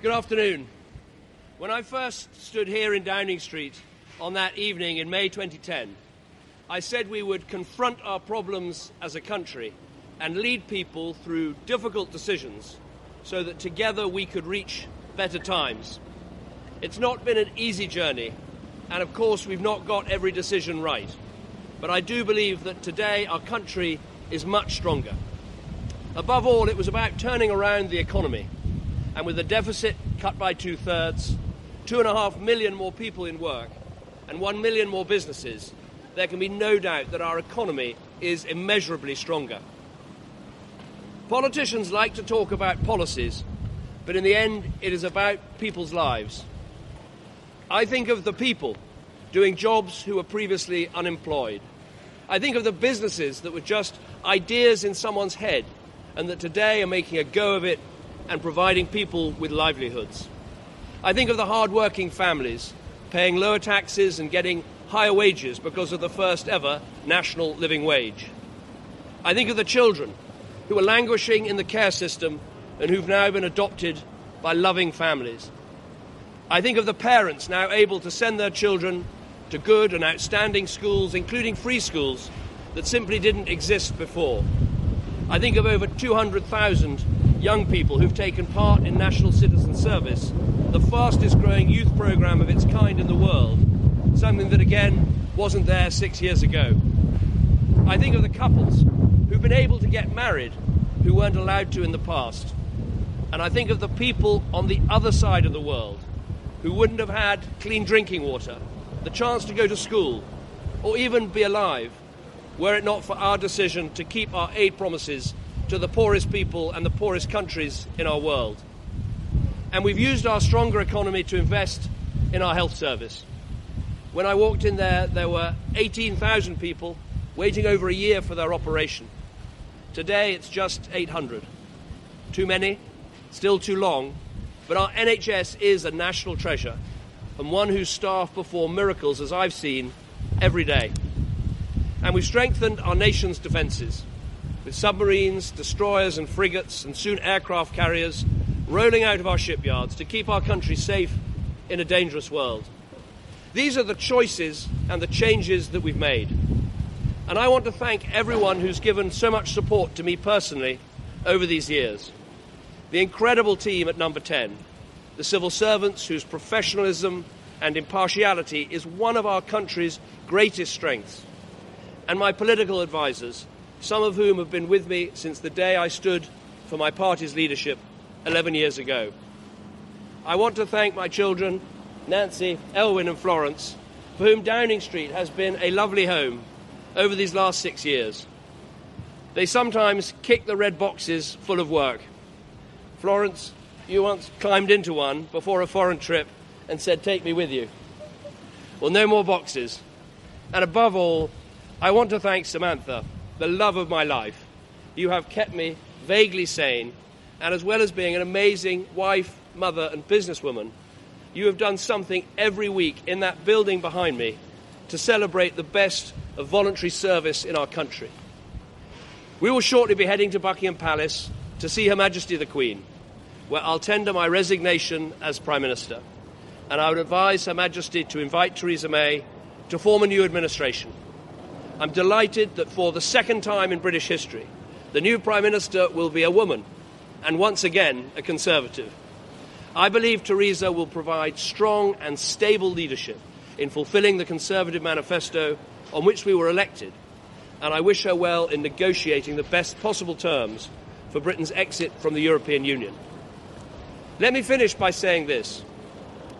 Good afternoon. When I first stood here in Downing Street on that evening in May 2010, I said we would confront our problems as a country and lead people through difficult decisions so that together we could reach better times. It's not been an easy journey, and of course, we've not got every decision right. But I do believe that today our country is much stronger. Above all, it was about turning around the economy, and with the deficit cut by two thirds, two and a half million more people in work, and one million more businesses, there can be no doubt that our economy is immeasurably stronger. Politicians like to talk about policies, but in the end, it is about people's lives. I think of the people doing jobs who were previously unemployed. I think of the businesses that were just ideas in someone's head and that today are making a go of it and providing people with livelihoods. I think of the hard-working families paying lower taxes and getting higher wages because of the first ever national living wage. I think of the children who are languishing in the care system and who've now been adopted by loving families. I think of the parents now able to send their children to good and outstanding schools, including free schools, that simply didn't exist before. I think of over 200,000 young people who've taken part in National Citizen Service, the fastest growing youth programme of its kind in the world, something that again wasn't there six years ago. I think of the couples who've been able to get married who weren't allowed to in the past. And I think of the people on the other side of the world who wouldn't have had clean drinking water, the chance to go to school, or even be alive were it not for our decision to keep our aid promises to the poorest people and the poorest countries in our world. And we've used our stronger economy to invest in our health service. When I walked in there, there were 18,000 people waiting over a year for their operation. Today, it's just 800. Too many, still too long, but our NHS is a national treasure and one whose staff perform miracles, as I've seen, every day. And we've strengthened our nation's defences with submarines, destroyers, and frigates, and soon aircraft carriers rolling out of our shipyards to keep our country safe in a dangerous world. These are the choices and the changes that we've made. And I want to thank everyone who's given so much support to me personally over these years. The incredible team at number 10, the civil servants whose professionalism and impartiality is one of our country's greatest strengths, and my political advisers, some of whom have been with me since the day I stood for my party's leadership 11 years ago. I want to thank my children, Nancy, Elwen, and Florence, for whom Downing Street has been a lovely home over these last six years. They sometimes kick the red boxes full of work. Florence, you once climbed into one before a foreign trip and said, Take me with you. Well, no more boxes. And above all, I want to thank Samantha, the love of my life. You have kept me vaguely sane, and as well as being an amazing wife, mother, and businesswoman, you have done something every week in that building behind me to celebrate the best of voluntary service in our country. We will shortly be heading to Buckingham Palace to see Her Majesty the Queen, where I'll tender my resignation as Prime Minister. And I would advise Her Majesty to invite Theresa May to form a new administration. I'm delighted that for the second time in British history, the new Prime Minister will be a woman, and once again a Conservative. I believe Theresa will provide strong and stable leadership in fulfilling the Conservative manifesto on which we were elected, and I wish her well in negotiating the best possible terms for Britain's exit from the European Union. Let me finish by saying this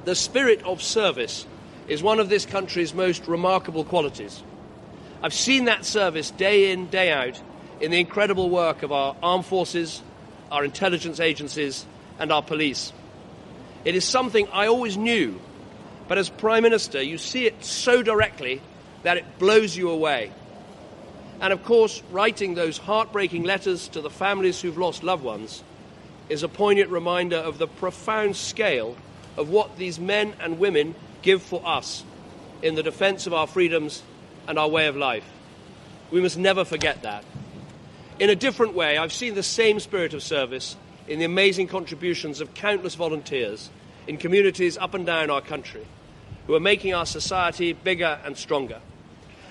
the spirit of service is one of this country's most remarkable qualities. I've seen that service day in, day out in the incredible work of our armed forces, our intelligence agencies, and our police. It is something I always knew, but as Prime Minister, you see it so directly that it blows you away. And of course, writing those heartbreaking letters to the families who've lost loved ones is a poignant reminder of the profound scale of what these men and women give for us in the defense of our freedoms and our way of life. We must never forget that. In a different way, I've seen the same spirit of service in the amazing contributions of countless volunteers in communities up and down our country who are making our society bigger and stronger.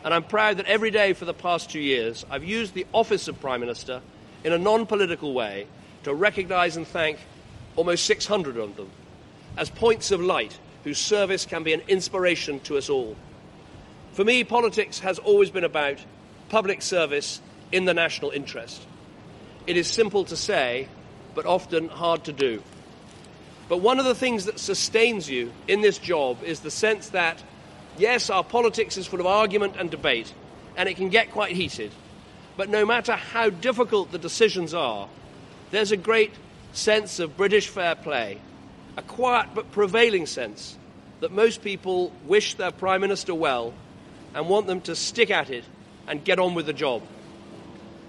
And I'm proud that every day for the past two years I've used the office of Prime Minister in a non political way to recognise and thank almost 600 of them as points of light whose service can be an inspiration to us all. For me, politics has always been about public service in the national interest. It is simple to say, but often hard to do. But one of the things that sustains you in this job is the sense that, yes, our politics is full of argument and debate, and it can get quite heated. But no matter how difficult the decisions are, there's a great sense of British fair play, a quiet but prevailing sense that most people wish their Prime Minister well and want them to stick at it and get on with the job.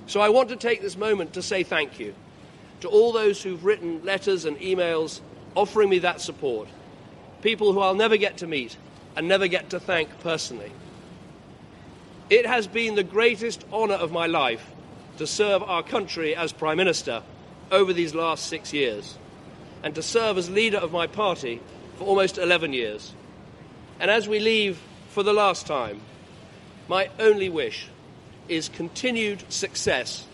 So I want to take this moment to say thank you to all those who've written letters and emails offering me that support, people who I'll never get to meet and never get to thank personally. It has been the greatest honour of my life to serve our country as Prime Minister over these last six years and to serve as leader of my party for almost 11 years. And as we leave for the last time, my only wish is continued success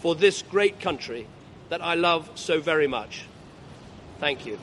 for this great country that I love so very much. Thank you.